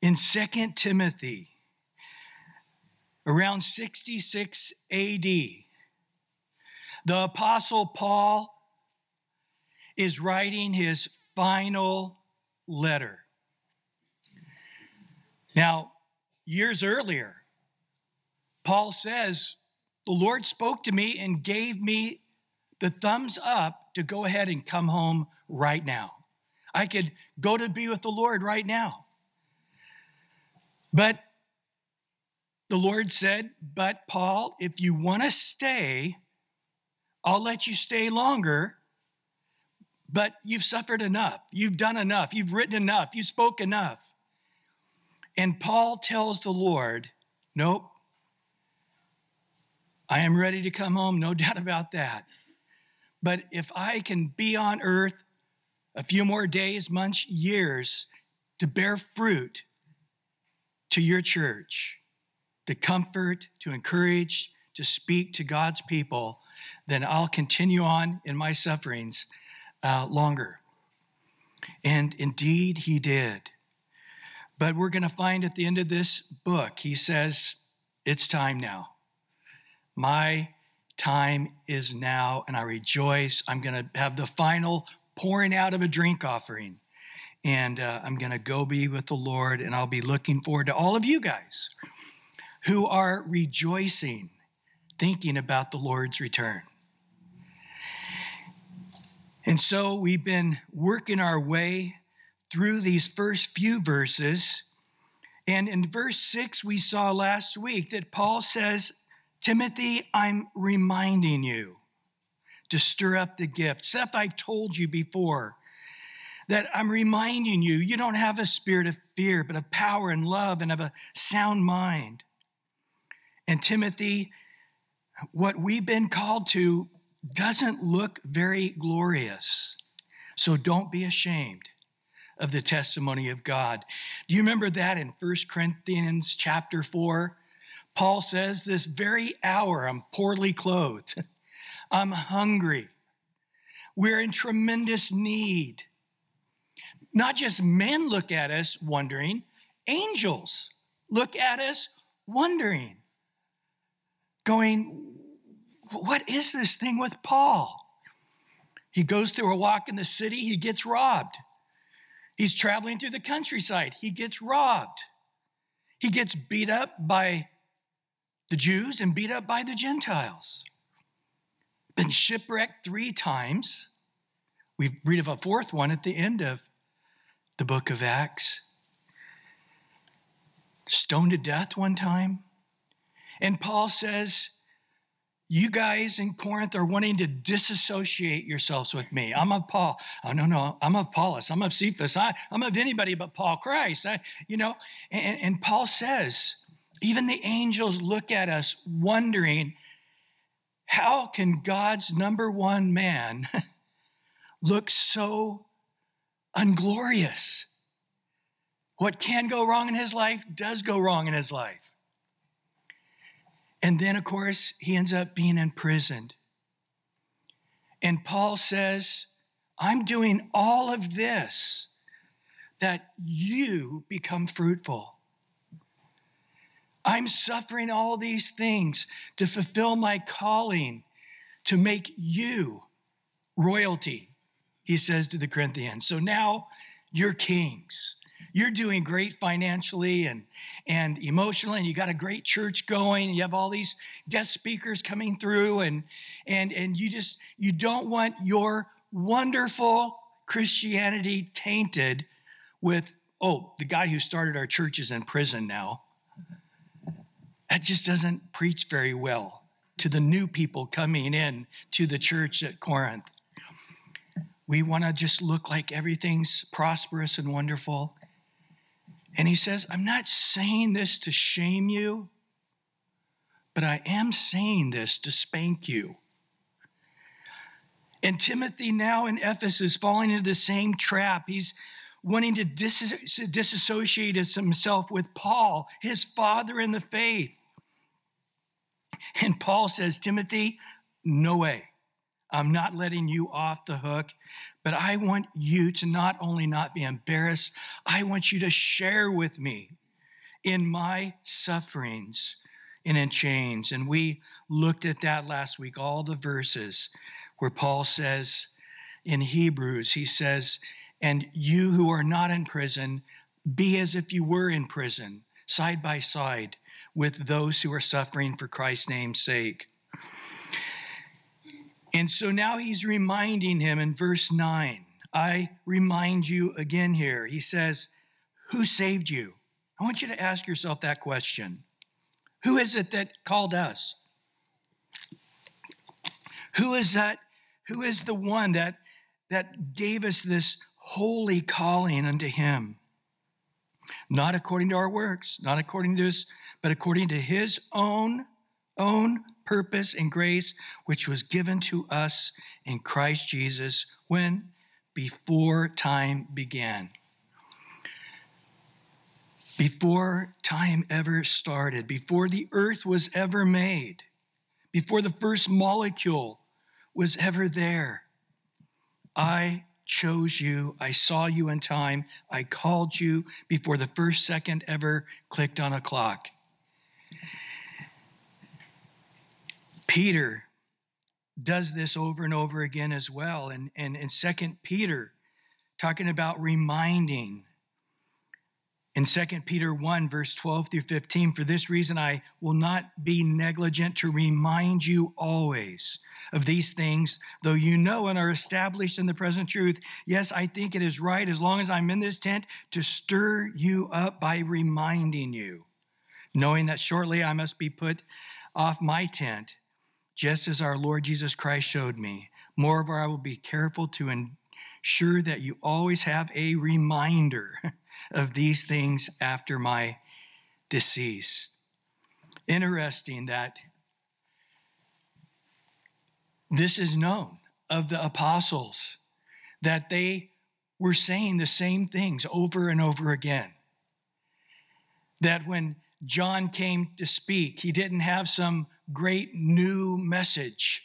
In 2 Timothy, around 66 AD, the Apostle Paul is writing his final letter. Now, years earlier, Paul says, The Lord spoke to me and gave me the thumbs up to go ahead and come home right now. I could go to be with the Lord right now. But the Lord said, But Paul, if you want to stay, I'll let you stay longer. But you've suffered enough. You've done enough. You've written enough. You spoke enough. And Paul tells the Lord, Nope, I am ready to come home, no doubt about that. But if I can be on earth a few more days, months, years to bear fruit to your church, to comfort, to encourage, to speak to God's people, then I'll continue on in my sufferings uh, longer. And indeed, he did. But we're going to find at the end of this book, he says, It's time now. My time is now, and I rejoice. I'm going to have the final pouring out of a drink offering. And uh, I'm going to go be with the Lord, and I'll be looking forward to all of you guys who are rejoicing, thinking about the Lord's return. And so we've been working our way through these first few verses. And in verse six, we saw last week that Paul says, Timothy, I'm reminding you to stir up the gift. Seth, I've told you before that I'm reminding you, you don't have a spirit of fear, but of power and love and of a sound mind. And Timothy, what we've been called to doesn't look very glorious. So don't be ashamed of the testimony of God. Do you remember that in 1 Corinthians chapter 4? Paul says, This very hour I'm poorly clothed, I'm hungry. We're in tremendous need. Not just men look at us wondering, angels look at us wondering, going, What is this thing with Paul? He goes through a walk in the city, he gets robbed. He's traveling through the countryside, he gets robbed. He gets beat up by the Jews and beat up by the Gentiles. Been shipwrecked three times. We read of a fourth one at the end of the book of Acts. Stoned to death one time. And Paul says, You guys in Corinth are wanting to disassociate yourselves with me. I'm of Paul. Oh, no, no, I'm of Apollos. I'm of Cephas. I, am of anybody but Paul Christ. I, you know, and, and Paul says, even the angels look at us wondering, how can God's number one man look so unglorious? What can go wrong in his life does go wrong in his life. And then, of course, he ends up being imprisoned. And Paul says, I'm doing all of this that you become fruitful. I'm suffering all these things to fulfill my calling, to make you royalty, he says to the Corinthians. So now you're kings. You're doing great financially and, and emotionally, and you got a great church going. You have all these guest speakers coming through, and, and, and you just you don't want your wonderful Christianity tainted with, oh, the guy who started our church is in prison now that just doesn't preach very well to the new people coming in to the church at Corinth. We want to just look like everything's prosperous and wonderful. And he says, I'm not saying this to shame you, but I am saying this to spank you. And Timothy, now in Ephesus, falling into the same trap. He's wanting to dis- disassociate himself with Paul, his father in the faith. And Paul says, Timothy, no way. I'm not letting you off the hook, But I want you to not only not be embarrassed, I want you to share with me in my sufferings and in chains. And we looked at that last week, all the verses where Paul says in Hebrews, he says, And you who are not in prison, be as if you were in prison, side by side with those who are suffering for Christ's name's sake. And so now he's reminding him in verse 9. I remind you again here. He says, Who saved you? I want you to ask yourself that question. Who is it that called us? Who is that? Who is the one that, that gave us this holy calling unto him? Not according to our works, not according to this, but according to his own, own purpose and grace, which was given to us in Christ Jesus when? Before time began. Before time ever started, before the earth was ever made, before the first molecule was ever there, I chose you. I saw you in time. I called you before the first second ever clicked on a clock. Peter does this over and over again as well. And, and in Second Peter, talking about reminding, in 2 Peter 1, verse 12 through 15, for this reason I will not be negligent to remind you always of these things, though you know and are established in the present truth. Yes, I think it is right, as long as I'm in this tent, to stir you up by reminding you, knowing that shortly I must be put off my tent just as our Lord Jesus Christ showed me. Moreover, I will be careful to ensure that you always have a reminder of these things after my decease. Interesting that this is known of the apostles, that they were saying the same things over and over again. That when John came to speak, he didn't have some great new message.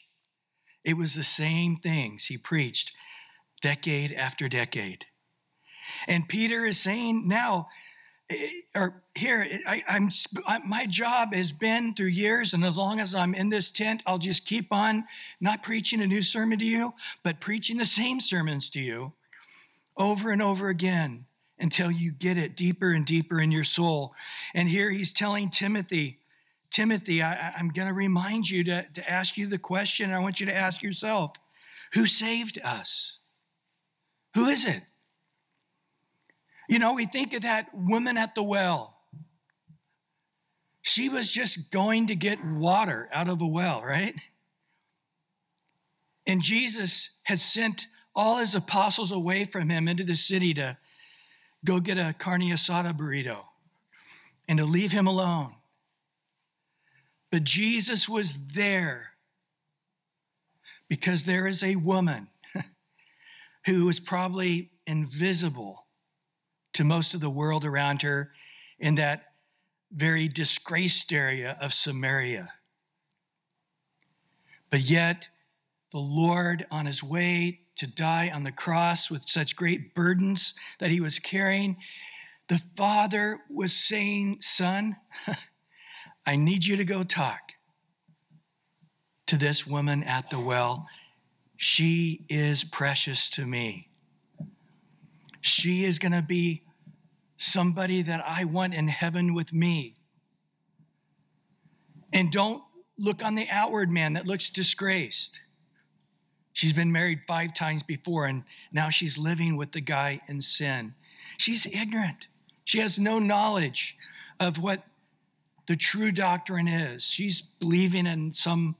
It was the same things he preached decade after decade. And Peter is saying now, eh, or here, I, am my job has been through years, and as long as I'm in this tent, I'll just keep on not preaching a new sermon to you, but preaching the same sermons to you over and over again until you get it deeper and deeper in your soul. And here he's telling Timothy, Timothy, I, am going to remind you to, to ask you the question. I want you to ask yourself who saved us? Who is it? You know, we think of that woman at the well. She was just going to get water out of a well, right? And Jesus had sent all his apostles away from him into the city to go get a carne asada burrito and to leave him alone. But Jesus was there because there is a woman who was probably invisible to most of the world around her in that very disgraced area of Samaria. But yet, the Lord, on his way to die on the cross with such great burdens that he was carrying, the Father was saying, Son, I need you to go talk to this woman at the well. She is precious to me. She is going to be somebody that I want in heaven with me. And don't look on the outward man that looks disgraced. She's been married five times before, and now she's living with the guy in sin. She's ignorant. She has no knowledge of what the true doctrine is. She's believing in some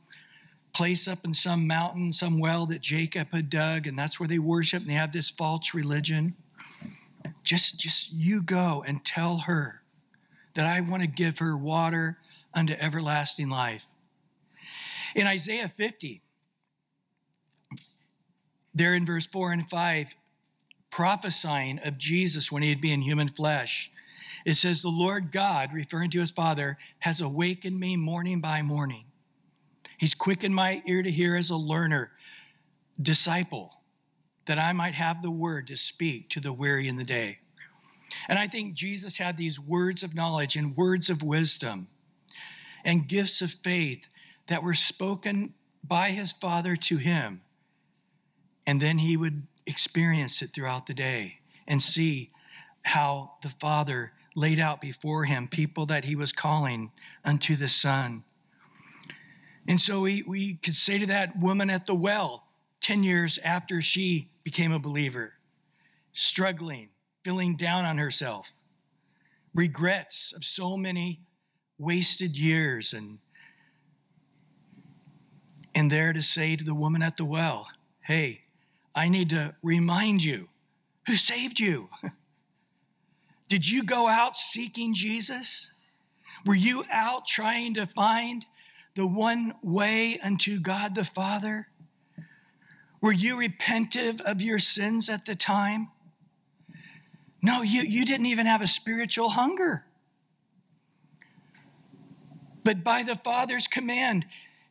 place up in some mountain, some well that Jacob had dug, and that's where they worship and they have this false religion. Just, just you go and tell her that I want to give her water unto everlasting life. In Isaiah 50, there in verse 4 and 5, prophesying of Jesus when he would be in human flesh, it says, The Lord God, referring to his Father, has awakened me morning by morning. He's quickened my ear to hear as a learner, disciple. that I might have the word to speak to the weary in the day. And I think Jesus had these words of knowledge and words of wisdom and gifts of faith that were spoken by his Father to him. And then he would experience it throughout the day and see how the Father laid out before him people that he was calling unto the Son. And so we, we could say to that woman at the well, 10 years after she became a believer, struggling, feeling down on herself, regrets of so many wasted years, and, and there to say to the woman at the well, Hey, I need to remind you who saved you. Did you go out seeking Jesus? Were you out trying to find the one way unto God the Father? Were you repentive of your sins at the time? No, you, you didn't even have a spiritual hunger. But by the Father's command,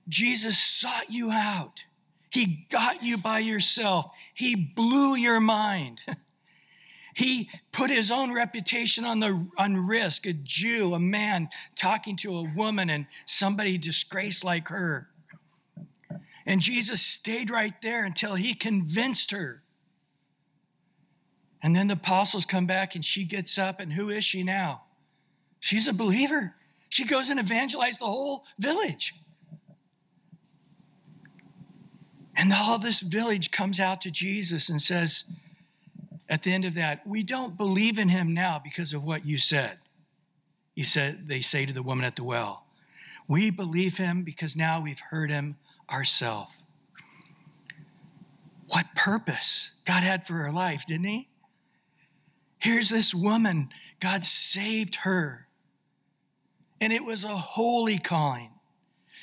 Jesus sought you out. He got you by yourself. He blew your mind. He put his own reputation on the on risk, a Jew, a man talking to a woman and somebody disgraced like her. And Jesus stayed right there until he convinced her. And then the apostles come back and she gets up, and who is she now? She's a believer. She goes and evangelizes the whole village. And all this village comes out to Jesus and says, at the end of that, we don't believe in him now because of what you said. He said, they say to the woman at the well, we believe him because now we've heard him ourselves. What purpose God had for her life, didn't he? Here's this woman, God saved her. And it was a holy calling.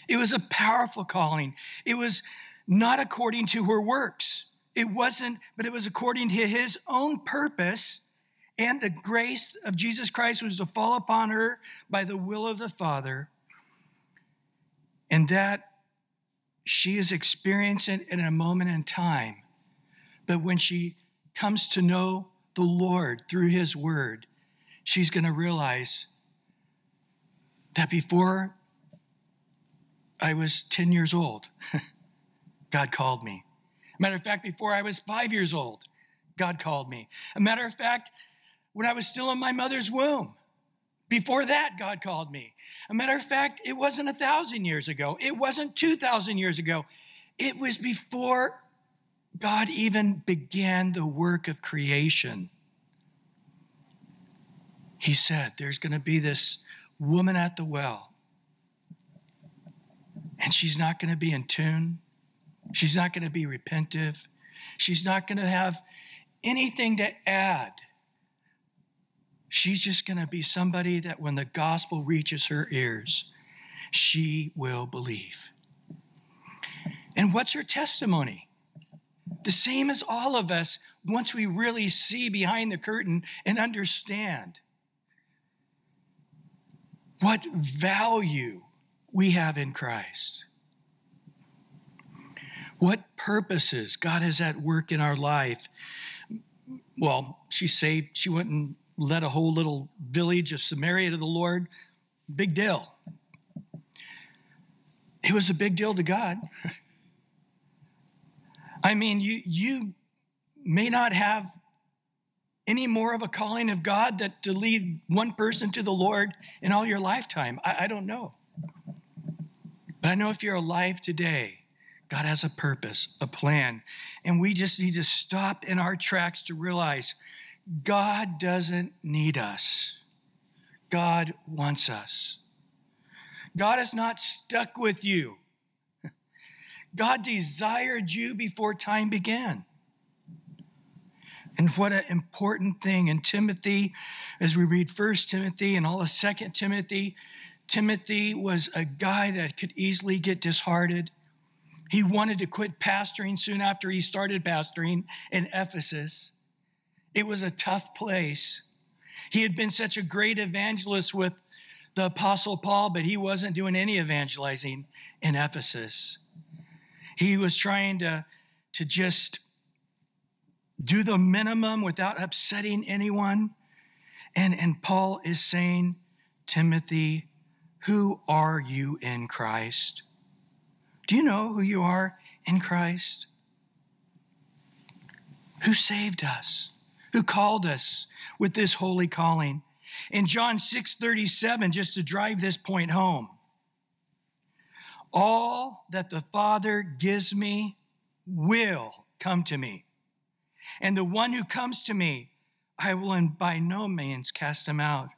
It was a powerful calling. It was not according to her works. It wasn't, but it was according to his own purpose and the grace of Jesus Christ was to fall upon her by the will of the Father. And that she is experiencing it in a moment in time. But when she comes to know the Lord through his word, she's going to realize that before I was 10 years old, God called me. Matter of fact, before I was five years old, God called me. A matter of fact, when I was still in my mother's womb, before that, God called me. A matter of fact, it wasn't a thousand years ago, it wasn't 2,000 years ago. It was before God even began the work of creation. He said, There's going to be this woman at the well, and she's not going to be in tune She's not going to be repentive. She's not going to have anything to add. She's just going to be somebody that when the gospel reaches her ears, she will believe. And what's her testimony? The same as all of us once we really see behind the curtain and understand what value we have in Christ what purposes God is at work in our life. Well, she saved, she went and led a whole little village of Samaria to the Lord. Big deal. It was a big deal to God. I mean, you, you may not have any more of a calling of God that to lead one person to the Lord in all your lifetime. I, I don't know. But I know if you're alive today, God has a purpose, a plan. And we just need to stop in our tracks to realize God doesn't need us, God wants us. God is not stuck with you. God desired you before time began. And what an important thing in Timothy, as we read First Timothy and all of Second Timothy, Timothy was a guy that could easily get disheartened. He wanted to quit pastoring soon after he started pastoring in Ephesus. It was a tough place. He had been such a great evangelist with the Apostle Paul, but he wasn't doing any evangelizing in Ephesus. He was trying to, to just do the minimum without upsetting anyone. And, and Paul is saying, Timothy, who are you in Christ? Do you know who you are in Christ? Who saved us? Who called us with this holy calling? In John 6 37, just to drive this point home, all that the Father gives me will come to me. And the one who comes to me, I will by no means cast him out.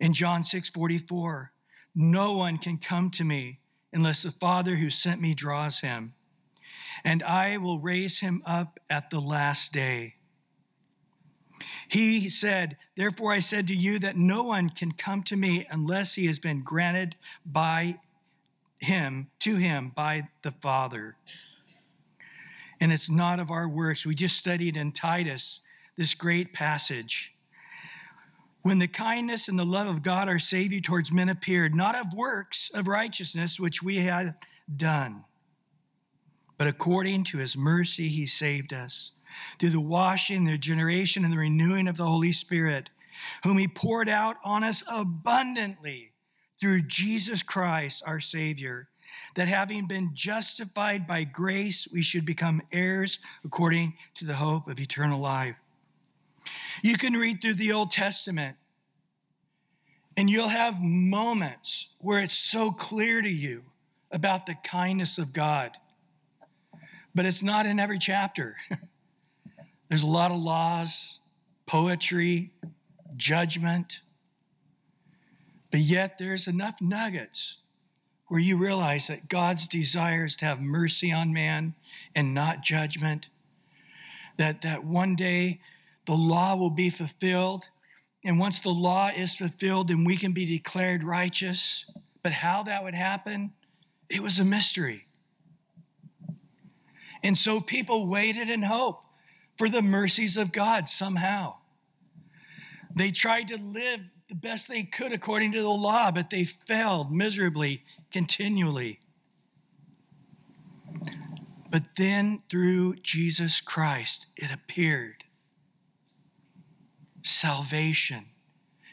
In John 6 44, no one can come to me unless the Father who sent me draws him, and I will raise him up at the last day. He said, Therefore I said to you that no one can come to me unless he has been granted by him, to him, by the Father. And it's not of our works. We just studied in Titus this great passage. When the kindness and the love of God our Savior towards men appeared, not of works of righteousness which we had done, but according to his mercy he saved us through the washing, the generation, and the renewing of the Holy Spirit, whom He poured out on us abundantly through Jesus Christ, our Savior, that having been justified by grace, we should become heirs according to the hope of eternal life. You can read through the Old Testament, and you'll have moments where it's so clear to you about the kindness of God. But it's not in every chapter. There's a lot of laws, poetry, judgment. But yet there's enough nuggets where you realize that God's desire is to have mercy on man and not judgment. That, that one day the law will be fulfilled. And once the law is fulfilled, then we can be declared righteous. But how that would happen, it was a mystery. And so people waited in hope for the mercies of God somehow. They tried to live the best they could according to the law, but they failed miserably, continually. But then through Jesus Christ, it appeared salvation.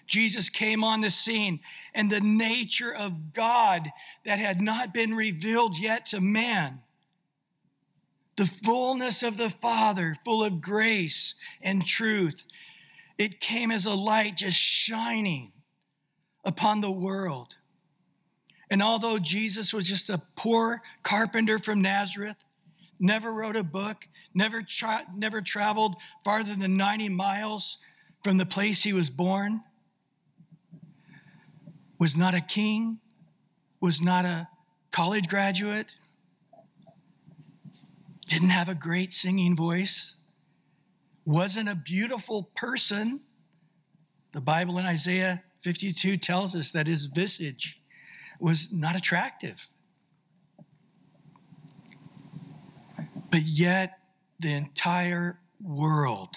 Jesus came on the scene, and the nature of God that had not been revealed yet to man the fullness of the Father, full of grace and truth. It came as a light just shining upon the world. And although Jesus was just a poor carpenter from Nazareth, never wrote a book, never, tra- never traveled farther than 90 miles from the place he was born, was not a king, was not a college graduate, didn't have a great singing voice, wasn't a beautiful person. The Bible in Isaiah 52 tells us that his visage was not attractive. But yet, the entire world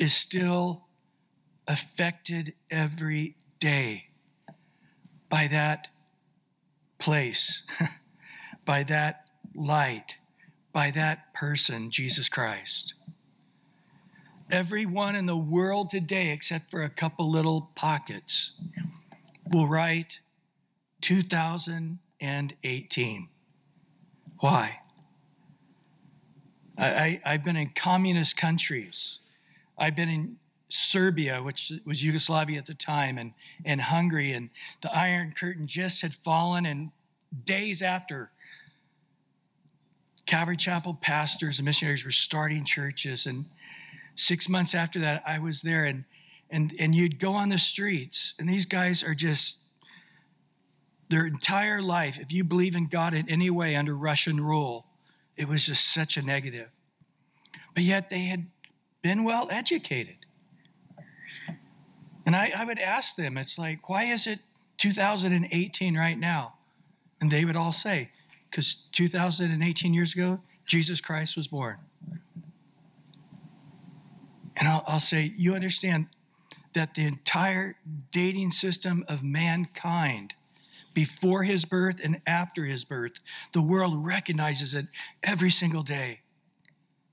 is still affected every day by that place, by that light, by that person, Jesus Christ. Everyone in the world today, except for a couple little pockets, will write 2018. Why? I, have been in communist countries. I've been in Serbia, which was Yugoslavia at the time, and, and Hungary, and the Iron Curtain just had fallen, and days after, Calvary Chapel pastors and missionaries were starting churches. And six months after that, I was there, and and and you'd go on the streets, and these guys are just their entire life. If you believe in God in any way under Russian rule, it was just such a negative. But yet they had been well educated. And I, I would ask them, it's like, why is it 2018 right now? And they would all say, because 2018 years ago, Jesus Christ was born. And I'll, I'll, say, you understand that the entire dating system of mankind, before his birth and after his birth, the world recognizes it every single day.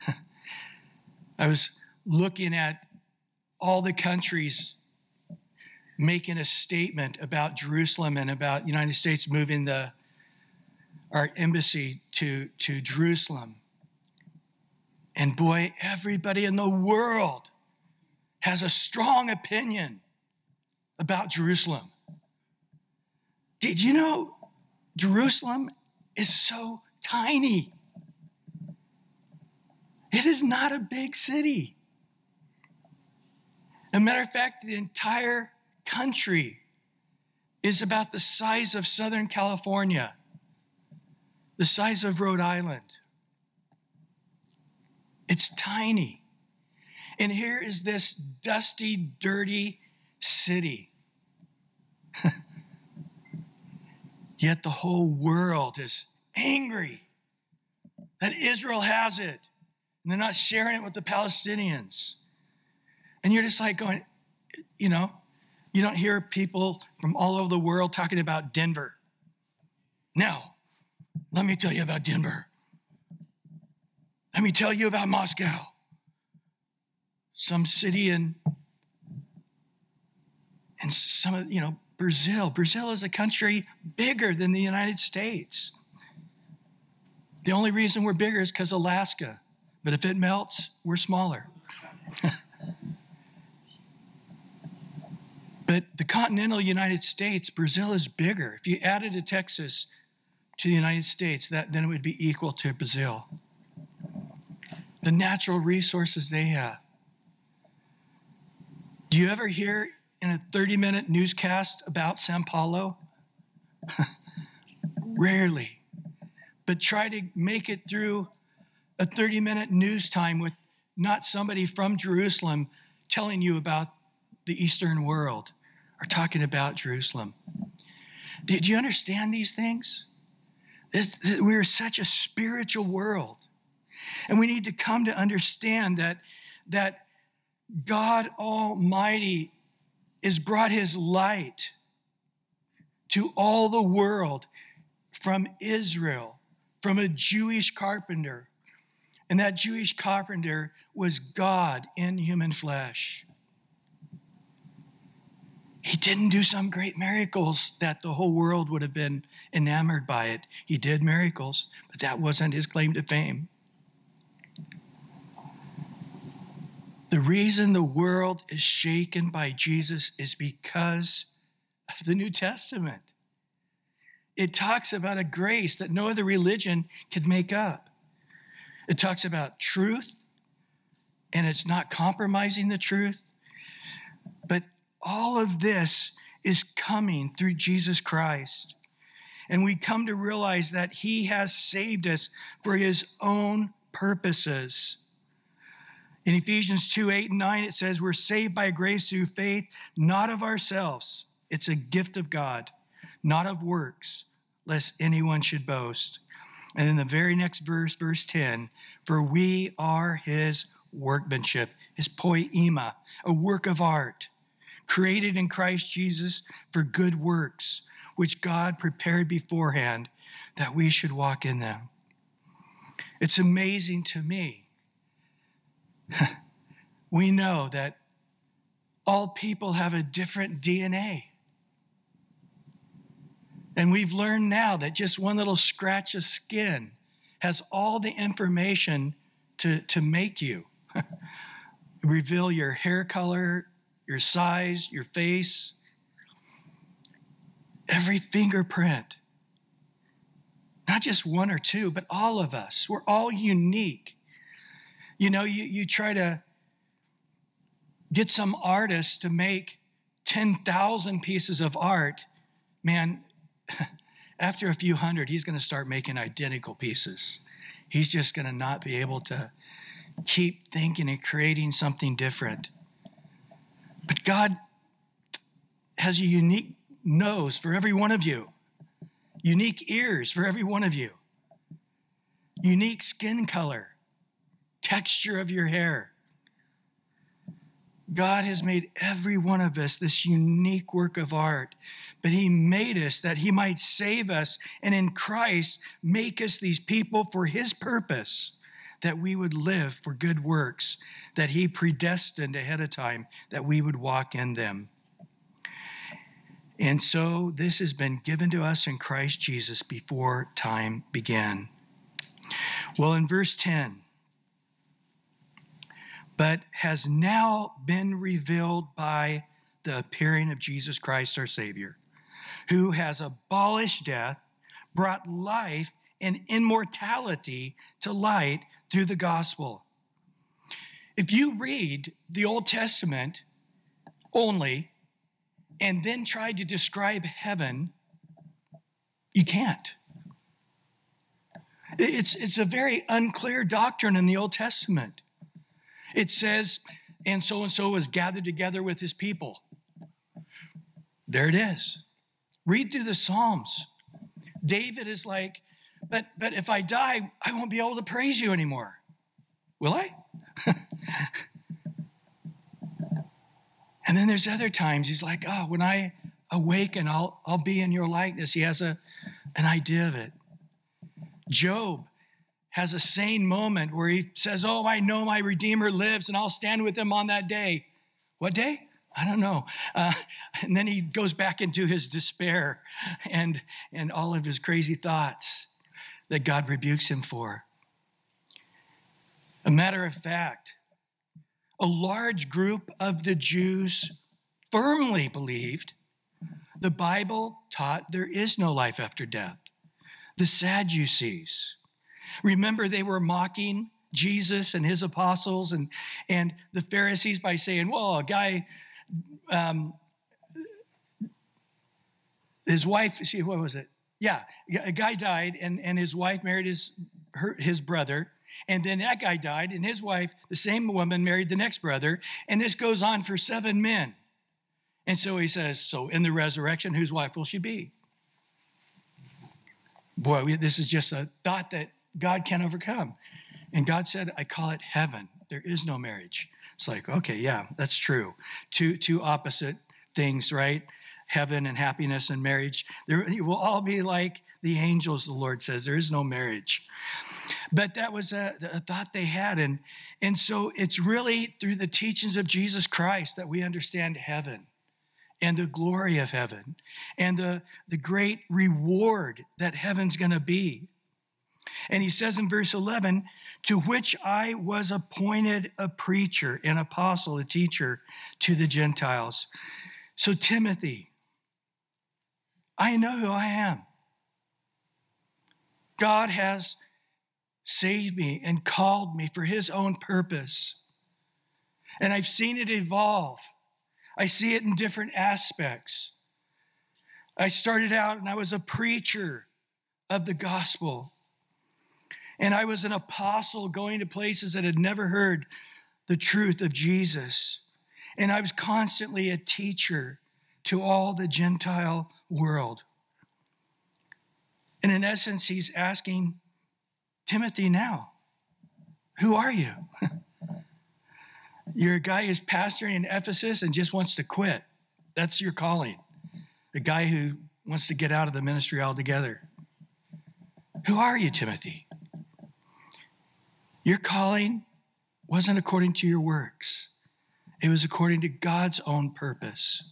I was looking at all the countries making a statement about Jerusalem and about United States moving the our embassy to, to Jerusalem. And boy, everybody in the world has a strong opinion about Jerusalem. Did you know Jerusalem is so tiny? It is not a big city. As a matter of fact, the entire country is about the size of Southern California, the size of Rhode Island. It's tiny. And here is this dusty, dirty city. Yet the whole world is angry that Israel has it and they're not sharing it with the Palestinians. And you're just like going, you know, you don't hear people from all over the world talking about Denver. Now, let me tell you about Denver. Let me tell you about Moscow. Some city in and some of, you know, Brazil. Brazil is a country bigger than the United States. The only reason we're bigger is because Alaska. But if it melts, we're smaller. but the continental United States, Brazil is bigger. If you added to Texas to the United States, that, then it would be equal to Brazil. The natural resources they have. Do you ever hear in a 30 minute newscast about Sao Paulo? Rarely. But try to make it through a 30 minute news time with not somebody from Jerusalem telling you about the Eastern world or talking about Jerusalem. Do, you understand these things? This, we're such a spiritual world. And we need to come to understand that, that God Almighty has brought his light to all the world from Israel, from a Jewish carpenter and that Jewish carpenter was God in human flesh. He didn't do some great miracles that the whole world would have been enamored by it. He did miracles, but that wasn't his claim to fame. The reason the world is shaken by Jesus is because of the New Testament. It talks about a grace that no other religion could make up. It talks about truth, and it's not compromising the truth. All of this is coming through Jesus Christ. And we come to realize that He has saved us for His own purposes. In Ephesians 2 8 and 9, it says, We're saved by grace through faith, not of ourselves. It's a gift of God, not of works, lest anyone should boast. And in the very next verse, verse 10, for we are his workmanship, his poema, a work of art, created in Christ Jesus for good works, which God prepared beforehand that we should walk in them. It's amazing to me. we know that all people have a different DNA. And we've learned now that just one little scratch of skin has all the information to, to make you reveal your hair color, your size, your face, every fingerprint. Not just one or two, but all of us. We're all unique. You know, you, you try to get some artist to make 10,000 pieces of art, man, after a few hundred, he's going to start making identical pieces. He's just going to not be able to keep thinking and creating something different. But God has a unique nose for every one of you, unique ears for every one of you, unique skin color, texture of your hair. God has made every one of us this unique work of art, but He made us that He might save us and in Christ make us these people for His purpose. That we would live for good works, that He predestined ahead of time that we would walk in them. And so this has been given to us in Christ Jesus before time began. Well, in verse 10, but has now been revealed by the appearing of Jesus Christ our Savior, who has abolished death, brought life and immortality to light through the gospel. If you read the Old Testament only and then try to describe heaven, you can't. It's, it's a very unclear doctrine in the Old Testament. It says, and so and so was gathered together with his people. There it is. Read through the Psalms. David is like, but but if I die, I won't be able to praise you anymore. Will I? and then there's other times he's like, oh, when I awaken, I'll I'll be in your likeness. He has a an idea of it. Job has a sane moment where he says, Oh, I know my Redeemer lives and I'll stand with him on that day. What day? I don't know. Uh, and then he goes back into his despair and, and all of his crazy thoughts that God rebukes him for. A matter of fact, a large group of the Jews firmly believed the Bible taught there is no life after death. The Sadducees. Remember, they were mocking Jesus and his apostles and, and the Pharisees by saying, well, a guy, um, his wife, see, what was it? Yeah, a guy died and, and his wife married his, her, his brother. And then that guy died, and his wife, the same woman, married the next brother. And this goes on for seven men. And so he says, So in the resurrection, whose wife will she be? Boy, this is just a thought that God can overcome. And God said, I call it heaven. There is no marriage. It's like, okay, yeah, that's true. Two, two opposite things, right? Heaven and happiness and marriage. There, will all be like the angels, the Lord says. There is no marriage. But that was a, a thought they had. And, and so it's really through the teachings of Jesus Christ that we understand heaven and the glory of heaven and the, the great reward that heaven's going to be. And he says in verse 11, to which I was appointed a preacher, an apostle, a teacher to the Gentiles. So, Timothy, I know who I am. God has saved me and called me for his own purpose. And I've seen it evolve. I see it in different aspects. I started out and I was a preacher of the gospel. And I was an apostle going to places that had never heard the truth of Jesus. And I was constantly a teacher to all the Gentile world. And in essence, he's asking Timothy now, who are you? You're a guy who's pastoring in Ephesus and just wants to quit. That's your calling. A guy who wants to get out of the ministry altogether. Who are you, Timothy? Your calling wasn't according to your works, it was according to God's own purpose.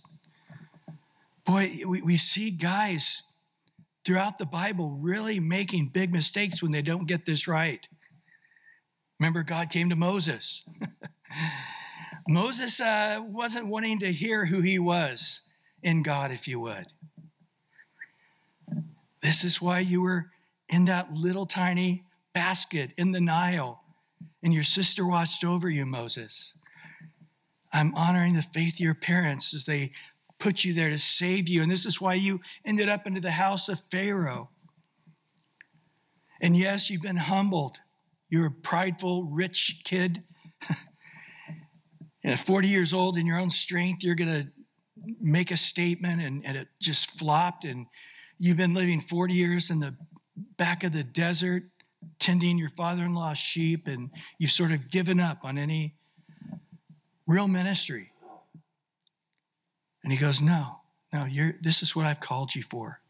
Boy, we, we see guys throughout the Bible really making big mistakes when they don't get this right. Remember, God came to Moses. Moses uh, wasn't wanting to hear who he was in God, if you would. This is why you were in that little tiny basket in the Nile and your sister watched over you, Moses. I'm honoring the faith of your parents as they put you there to save you. And this is why you ended up into the house of Pharaoh. And yes, you've been humbled. You're a prideful, rich kid. and at 40 years old, in your own strength, you're going to make a statement and, and it just flopped. And you've been living 40 years in the back of the desert tending your father in law's sheep and you've sort of given up on any real ministry. And he goes, No, no, you're, this is what I've called you for.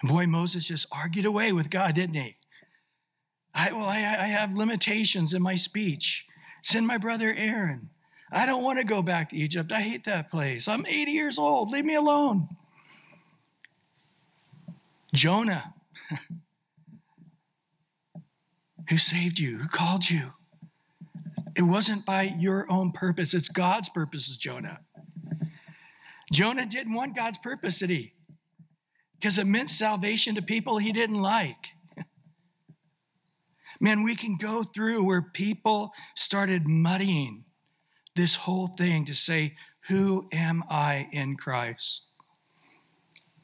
And boy, Moses just argued away with God, didn't he? I, well, I, I have limitations in my speech. Send my brother Aaron. I don't want to go back to Egypt. I hate that place. I'm 80 years old. Leave me alone. Jonah, who saved you, who called you. It wasn't by your own purpose, it's God's purposes, Jonah. Jonah didn't want God's purpose, did he? Because it meant salvation to people he didn't like. Man, we can go through where people started muddying this whole thing to say, Who am I in Christ?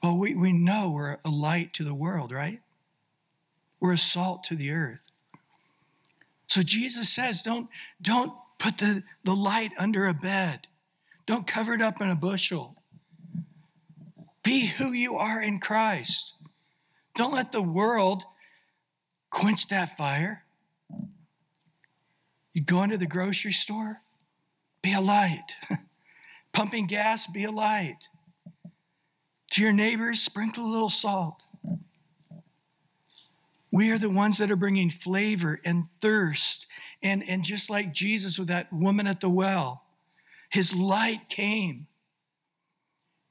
Well, we, we know we're a light to the world, right? We're a salt to the earth. So Jesus says, don't, don't put the, the light under a bed. Don't cover it up in a bushel. Be who you are in Christ. Don't let the world quench that fire. You go into the grocery store, be a light. Pumping gas, be a light. To your neighbors, sprinkle a little salt. We are the ones that are bringing flavor and thirst. And, and just like Jesus with that woman at the well, his light came.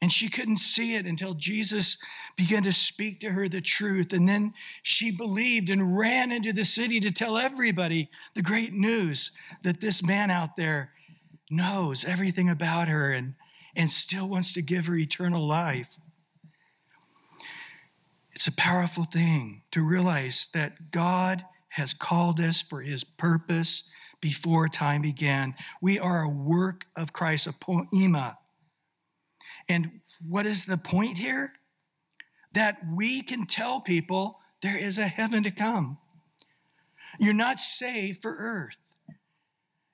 And she couldn't see it until Jesus began to speak to her the truth. And then she believed and ran into the city to tell everybody the great news that this man out there knows everything about her and, and still wants to give her eternal life. It's a powerful thing to realize that God has called us for his purpose before time began. We are a work of Christ, a poiema. And what is the point here? That we can tell people there is a heaven to come. You're not saved for earth.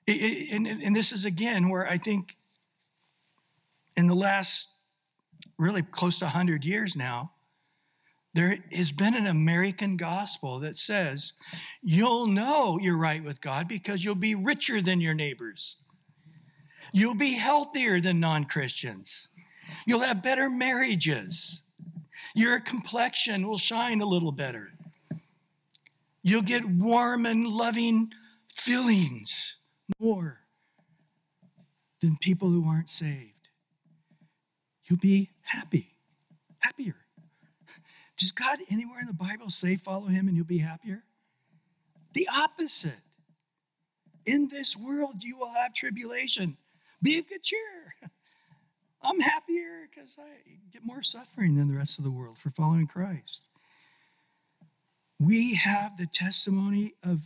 And this is again where I think in the last really close to 100 years now, there has been an American gospel that says you'll know you're right with God because you'll be richer than your neighbors. You'll be healthier than non Christians. You'll have better marriages. Your complexion will shine a little better. You'll get warm and loving feelings more than people who aren't saved. You'll be happy, happier. Does God anywhere in the Bible say follow him and you'll be happier? The opposite. In this world, you will have tribulation. Be of good cheer. I'm happier because I get more suffering than the rest of the world for following Christ. We have the testimony of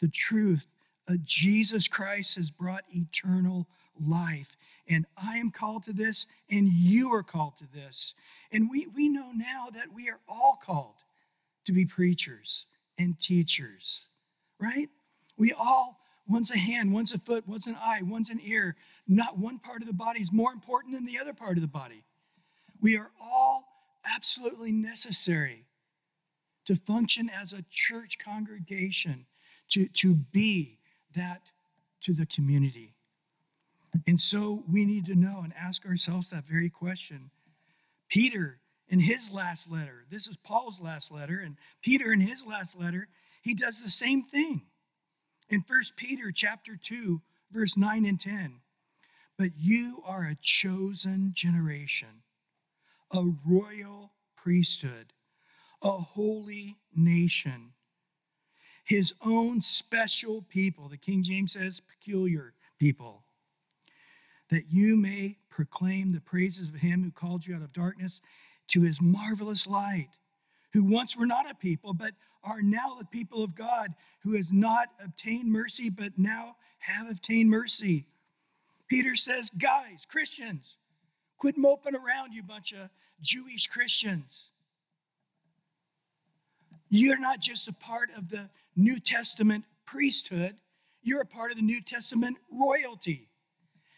the truth. Uh, Jesus Christ has brought eternal life. And I am called to this, and you are called to this. And we, we know now that we are all called to be preachers and teachers, right? We all, one's a hand, one's a foot, one's an eye, one's an ear. Not one part of the body is more important than the other part of the body. We are all absolutely necessary to function as a church congregation, to, to be that to the community. And so we need to know and ask ourselves that very question. Peter, in his last letter, this is Paul's last letter, and Peter, in his last letter, he does the same thing. In 1 Peter chapter 2, verse 9 and 10. But you are a chosen generation, a royal priesthood, a holy nation, his own special people. The King James says peculiar people that you may proclaim the praises of him who called you out of darkness to his marvelous light, who once were not a people, but are now the people of God, who has not obtained mercy, but now have obtained mercy. Peter says, guys, Christians, quit moping around, you bunch of Jewish Christians. You're not just a part of the New Testament priesthood, you're a part of the New Testament royalty.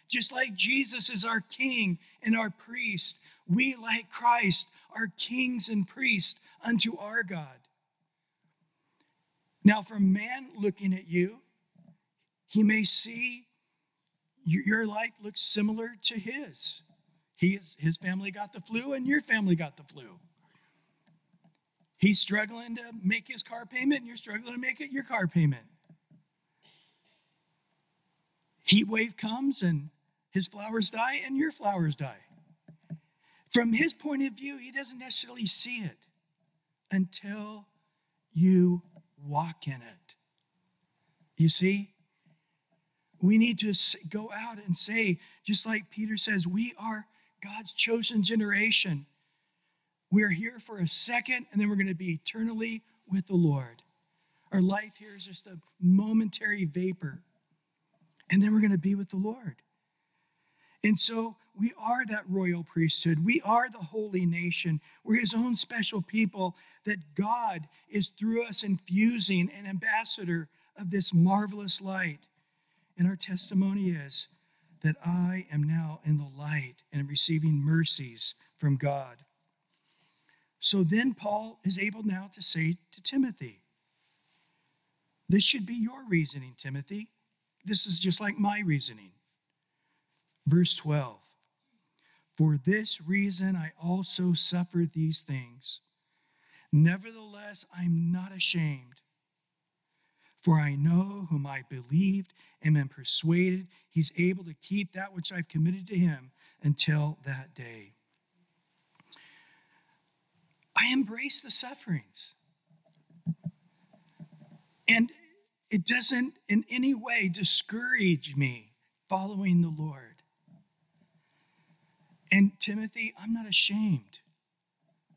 Just like Jesus is our king and our priest, we, like Christ, are kings and priests unto our God. Now, from man looking at you, he may see your life looks similar to his. He, his family got the flu, and your family got the flu. He's struggling to make his car payment, and you're struggling to make it your car payment. Heat wave comes, and his flowers die, and your flowers die. From his point of view, he doesn't necessarily see it until you walk in it. You see? We need to go out and say, just like Peter says, we are God's chosen generation. We're here for a second, and then we're going to be eternally with the Lord. Our life here is just a momentary vapor, and then we're going to be with the Lord. And so we are that royal priesthood. We are the holy nation. We're his own special people that God is through us infusing an ambassador of this marvelous light. And our testimony is that I am now in the light and receiving mercies from God. So then Paul is able now to say to Timothy, This should be your reasoning, Timothy. This is just like my reasoning. Verse 12 For this reason I also suffer these things. Nevertheless, I'm not ashamed for I know whom I believed and am persuaded he's able to keep that which I've committed to him until that day. I embrace the sufferings. And it doesn't in any way discourage me following the Lord. And Timothy, I'm not ashamed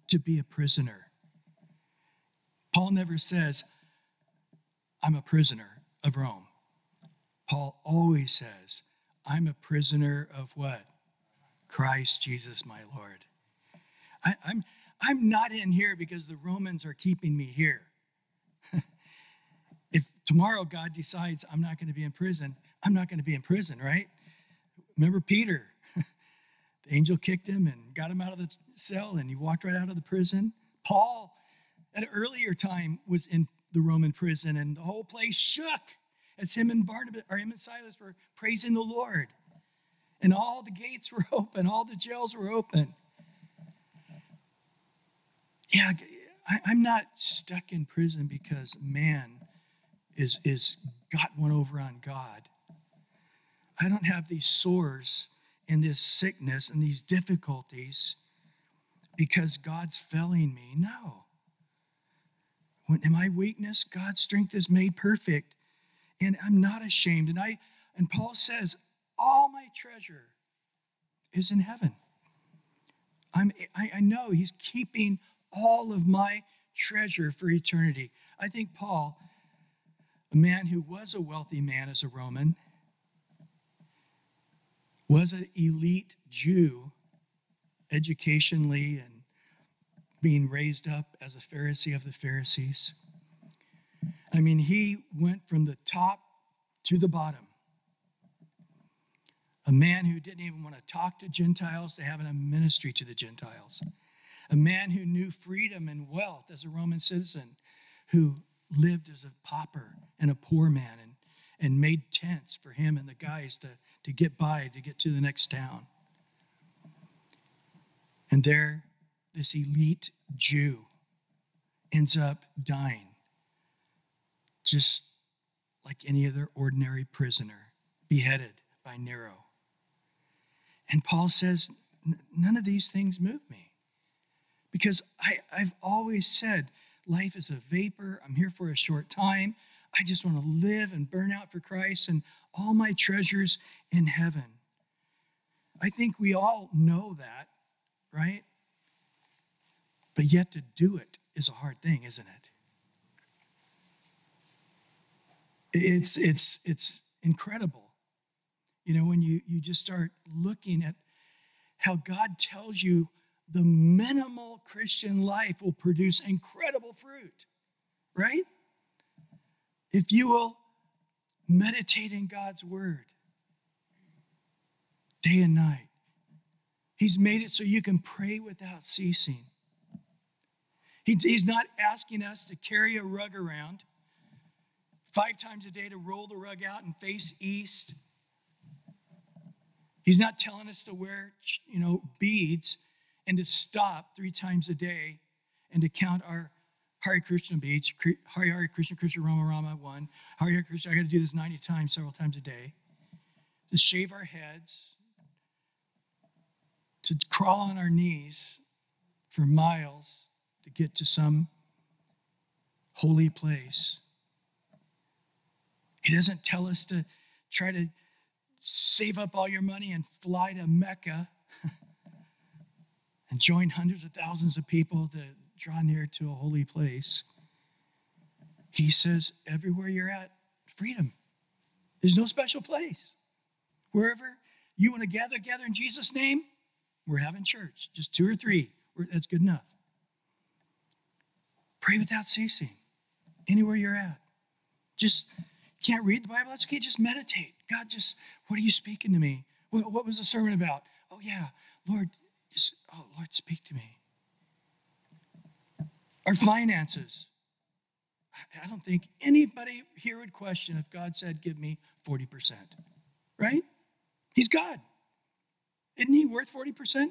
to be a prisoner. Paul never says, I'm a prisoner of Rome. Paul always says, I'm a prisoner of what? Christ Jesus, my Lord. I, am I'm, I'm not in here because the Romans are keeping me here. if tomorrow God decides I'm not going to be in prison, I'm not going to be in prison, right? Remember Peter? The angel kicked him and got him out of the cell, and he walked right out of the prison. Paul, at an earlier time, was in the Roman prison, and the whole place shook as him and Barnabas or him and Silas were praising the Lord. And all the gates were open, all the jails were open. Yeah, I, I'm not stuck in prison because man is, is got one over on God. I don't have these sores and this sickness and these difficulties because God's failing me. No. When in my weakness, God's strength is made perfect. And I'm not ashamed. And I and Paul says, all my treasure is in heaven. I'm, I, I know he's keeping all of my treasure for eternity. I think Paul, a man who was a wealthy man as a Roman, was an elite Jew educationally and being raised up as a Pharisee of the Pharisees. I mean, he went from the top to the bottom. A man who didn't even want to talk to Gentiles to having a ministry to the Gentiles. A man who knew freedom and wealth as a Roman citizen, who lived as a pauper and a poor man and, and made tents for him and the guys to, to get by, to get to the next town. And there this elite Jew ends up dying just like any other ordinary prisoner, beheaded by Nero. And Paul says, None of these things move me. Because I, I've always said, life is a vapor. I'm here for a short time. I just want to live and burn out for Christ and all my treasures in heaven. I think we all know that, right? But yet to do it is a hard thing, isn't it? It's, it's, it's incredible. You know, when you, you just start looking at how God tells you the minimal Christian life will produce incredible fruit, right? If you will meditate in God's word day and night, He's made it so you can pray without ceasing. He, he's not asking us to carry a rug around five times a day to roll the rug out and face east. He's not telling us to wear, you know, beads and to stop three times a day and to count our Hare Krishna Beach, Hare Hare Krishna Krishna Rama Rama one, Hare Hare Krishna. I got to do this 90 times, several times a day. To shave our heads, to crawl on our knees for miles to get to some holy place. He doesn't tell us to try to save up all your money and fly to Mecca and join hundreds of thousands of people to draw near to a holy place. He says, everywhere you're at, freedom. There's no special place. Wherever you want to gather, gather in Jesus' name, we're having church. Just two or three. That's good enough. Pray without ceasing, anywhere you're at. Just can't read the Bible? That's okay. Just meditate. God, just, what are you speaking to me? What, what was the sermon about? Oh, yeah. Lord, just, oh, Lord, speak to me. Our finances. I don't think anybody here would question if God said, Give me 40%. Right? He's God. Isn't he worth 40%?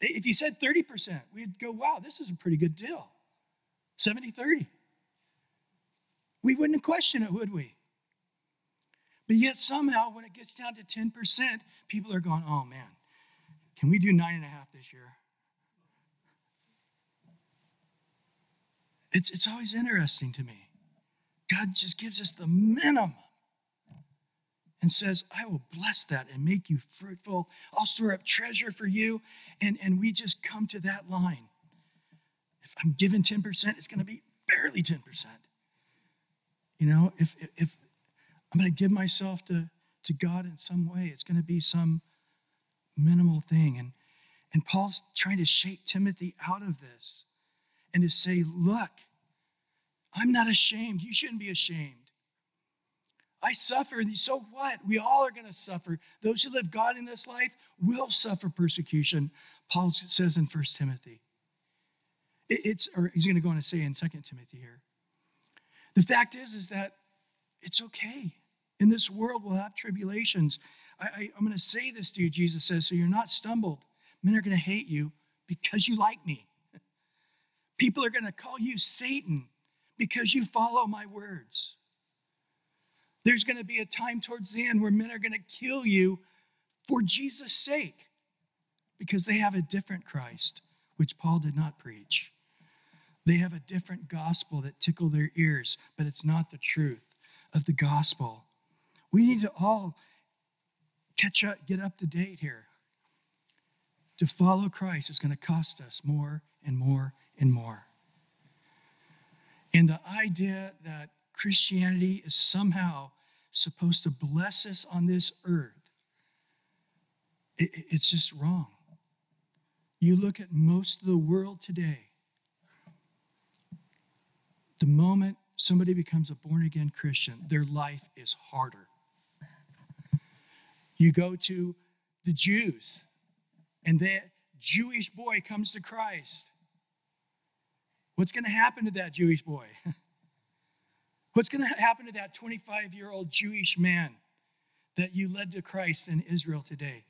If he said 30%, we'd go, Wow, this is a pretty good deal. 70 30. We wouldn't question it, would we? But yet, somehow, when it gets down to 10%, people are going, Oh man, can we do nine and a half this year? It's, it's always interesting to me. God just gives us the minimum and says, I will bless that and make you fruitful. I'll store up treasure for you. And, and we just come to that line. If I'm given 10%, it's going to be barely 10%. You know, if, if I'm going to give myself to, to God in some way, it's going to be some minimal thing. And, and Paul's trying to shake Timothy out of this and to say, look, I'm not ashamed. You shouldn't be ashamed. I suffer, so what? We all are going to suffer. Those who live God in this life will suffer persecution, Paul says in 1 Timothy. It's, or he's going to go on to say in 2 Timothy here. The fact is, is that it's okay. In this world, we'll have tribulations. I, I'm going to say this to you, Jesus says, so you're not stumbled. Men are going to hate you because you like me. People are going to call you Satan because you follow my words. There's going to be a time towards the end where men are going to kill you for Jesus' sake because they have a different Christ, which Paul did not preach. They have a different gospel that tickle their ears, but it's not the truth of the gospel. We need to all catch up, get up to date here. To follow Christ is going to cost us more and more and more. And the idea that Christianity is somehow supposed to bless us on this earth, it, it's just wrong. You look at most of the world today, the moment somebody becomes a born again Christian, their life is harder. You go to the Jews, and the Jewish boy comes to Christ. What's going to happen to that Jewish boy? What's going to happen to that 25 year old Jewish man that you led to Christ in Israel today?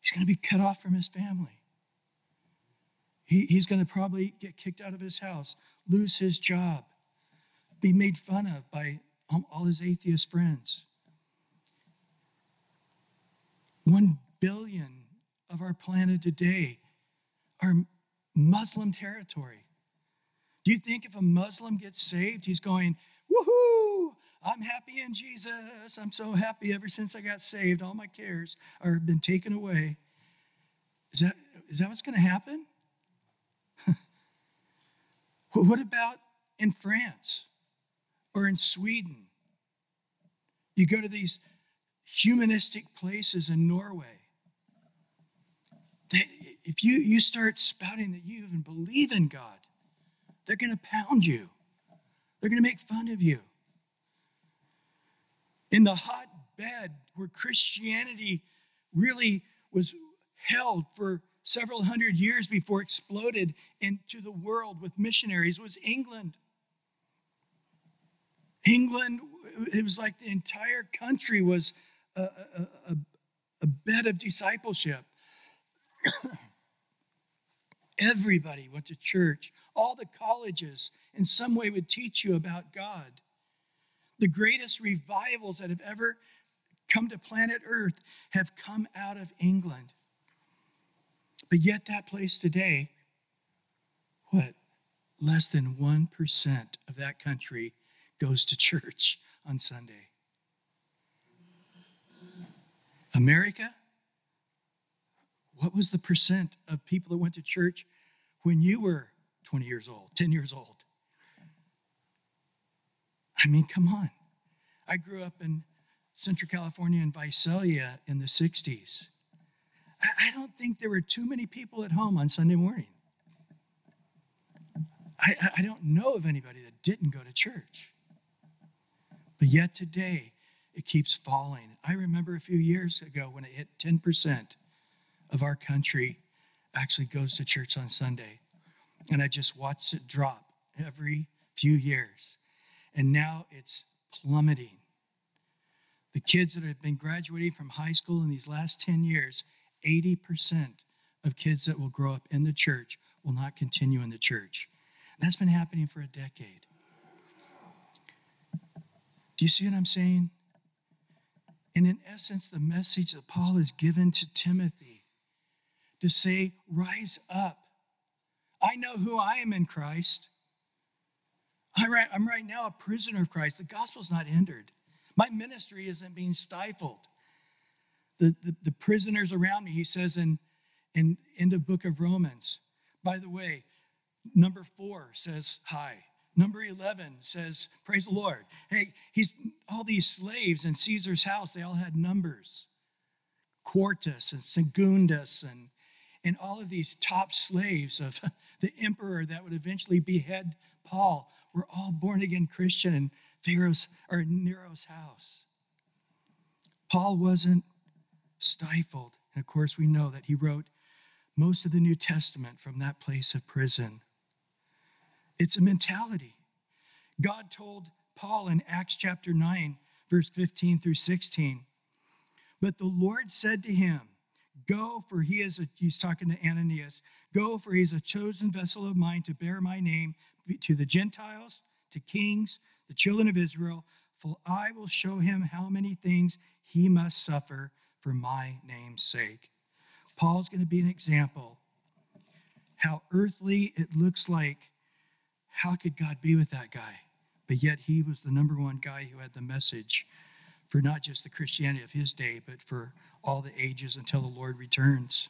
He's going to be cut off from his family. He, he's going to probably get kicked out of his house, lose his job, be made fun of by um, all his atheist friends. One billion of our planet today are Muslim territory. Do you think if a Muslim gets saved, he's going, woohoo, I'm happy in Jesus. I'm so happy ever since I got saved. All my cares are been taken away. Is that, is that what's going to happen? what about in France or in Sweden? You go to these humanistic places in Norway. That if you, you start spouting that you even believe in God, they're going to pound you, they're going to make fun of you. In the hotbed where Christianity really was held for several hundred years before exploded into the world with missionaries was England. England, it was like the entire country was a, a, a, a bed of discipleship. Everybody went to church. All the colleges, in some way, would teach you about God. The greatest revivals that have ever come to planet Earth have come out of England. But yet, that place today, what? Less than 1% of that country goes to church on Sunday. America, what was the percent of people that went to church when you were 20 years old, 10 years old? I mean, come on. I grew up in Central California in Visalia in the 60s. I don't think there were too many people at home on Sunday morning. I, I don't know of anybody that didn't go to church. But yet today, it keeps falling. I remember a few years ago when it hit 10% of our country actually goes to church on Sunday. And I just watched it drop every few years. And now it's plummeting. The kids that have been graduating from high school in these last 10 years, 80% of kids that will grow up in the church will not continue in the church. And that's been happening for a decade. Do you see what I'm saying? And in essence, the message that Paul has given to Timothy to say, Rise up. I know who I am in Christ. I'm right, now a prisoner of Christ. The gospel's not hindered. My ministry isn't being stifled. The, the, the prisoners around me, he says in, in, in the book of Romans. By the way, number four says hi. Number 11 says, Praise the Lord. Hey, he's all these slaves in Caesar's house, they all had numbers. Quartus and Secundus and, and all of these top slaves of the emperor that would eventually behead Paul were all born again Christian in Pharaoh's or Nero's house. Paul wasn't stifled. And of course, we know that he wrote most of the New Testament from that place of prison. It's a mentality. God told Paul in Acts chapter 9, verse 15 through 16, but the Lord said to him, Go, for he is a, he's talking to Ananias, go, for he is a chosen vessel of mine to bear my name to the Gentiles, to kings, the children of Israel, for I will show him how many things he must suffer for my name's sake. Paul's going to be an example how earthly it looks like how could God be with that guy? But yet he was the number one guy who had the message for not just the Christianity of his day, but for all the ages until the Lord returns.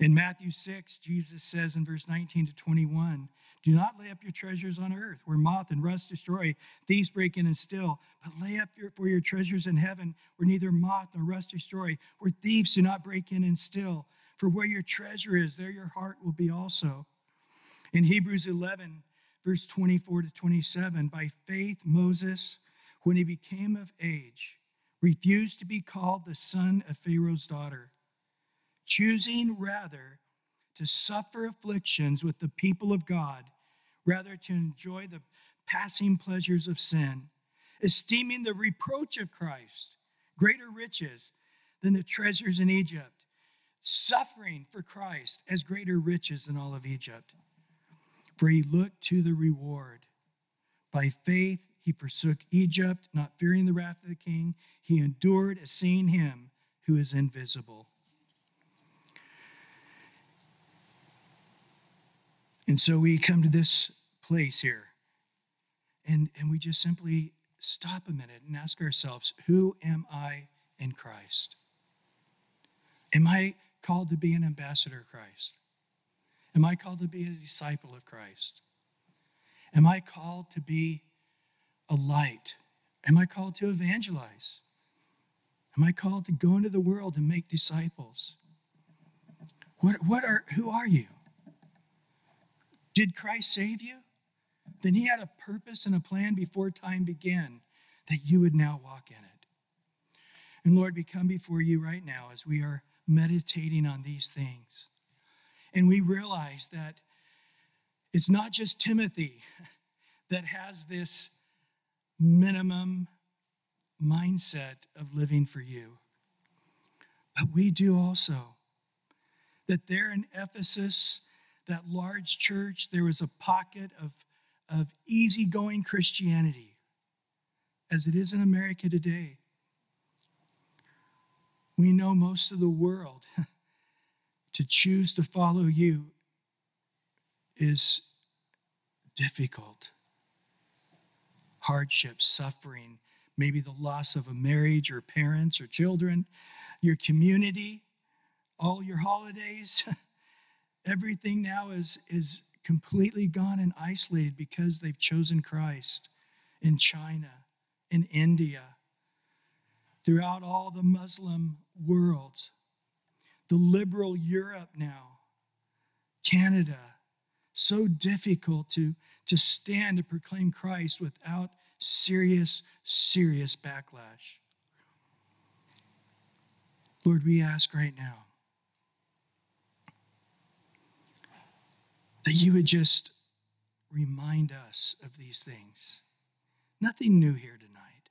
In Matthew 6, Jesus says in verse 19 to 21, Do not lay up your treasures on earth, where moth and rust destroy, thieves break in and steal, but lay up your, for your treasures in heaven, where neither moth nor rust destroy, where thieves do not break in and steal. For where your treasure is, there your heart will be also. In Hebrews 11, verse 24 to 27 By faith, Moses, when he became of age, refused to be called the son of Pharaoh's daughter, choosing rather to suffer afflictions with the people of God, rather to enjoy the passing pleasures of sin, esteeming the reproach of Christ greater riches than the treasures in Egypt, suffering for Christ as greater riches than all of Egypt for he looked to the reward. By faith, he forsook Egypt, not fearing the wrath of the king. He endured as seeing him who is invisible. And so we come to this place here, and, and we just simply stop a minute and ask ourselves who am I in Christ? Am I called to be an ambassador of Christ? Am I called to be a disciple of Christ? Am I called to be a light? Am I called to evangelize? Am I called to go into the world and make disciples? What, what are, who are you? Did Christ save you? Then he had a purpose and a plan before time began that you would now walk in it. And Lord, we come before you right now as we are meditating on these things. And we realize that it's not just Timothy that has this minimum mindset of living for you, but we do also. That there in Ephesus, that large church, there was a pocket of, of easygoing Christianity, as it is in America today. We know most of the world to choose to follow you is difficult. Hardship, suffering, maybe the loss of a marriage or parents or children, your community, all your holidays. Everything now is, is completely gone and isolated because they've chosen Christ in China, in India, throughout all the Muslim world, the liberal Europe now, Canada. So difficult to, to stand and proclaim Christ without serious, serious backlash. Lord, we ask right now that you would just remind us of these things. Nothing new here tonight,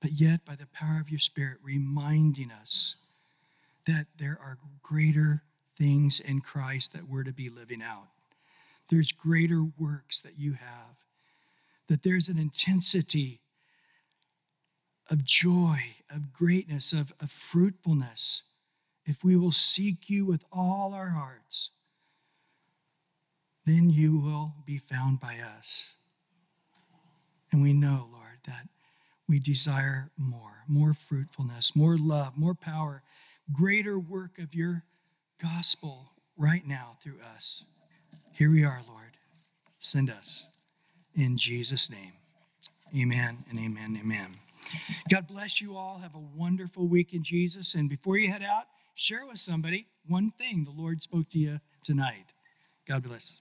but yet by the power of your Spirit, reminding us that there are greater things in Christ that we're to be living out. There's greater works that you have, that there's an intensity of joy, of greatness, of, of fruitfulness, if we will seek you with all our hearts then you will be found by us. And we know, Lord, that we desire more, more fruitfulness, more love, more power, greater work of your gospel right now through us. Here we are, Lord. Send us in Jesus' name. Amen and amen, amen. God bless you all. Have a wonderful week in Jesus. And before you head out, share with somebody one thing the Lord spoke to you tonight. God bless.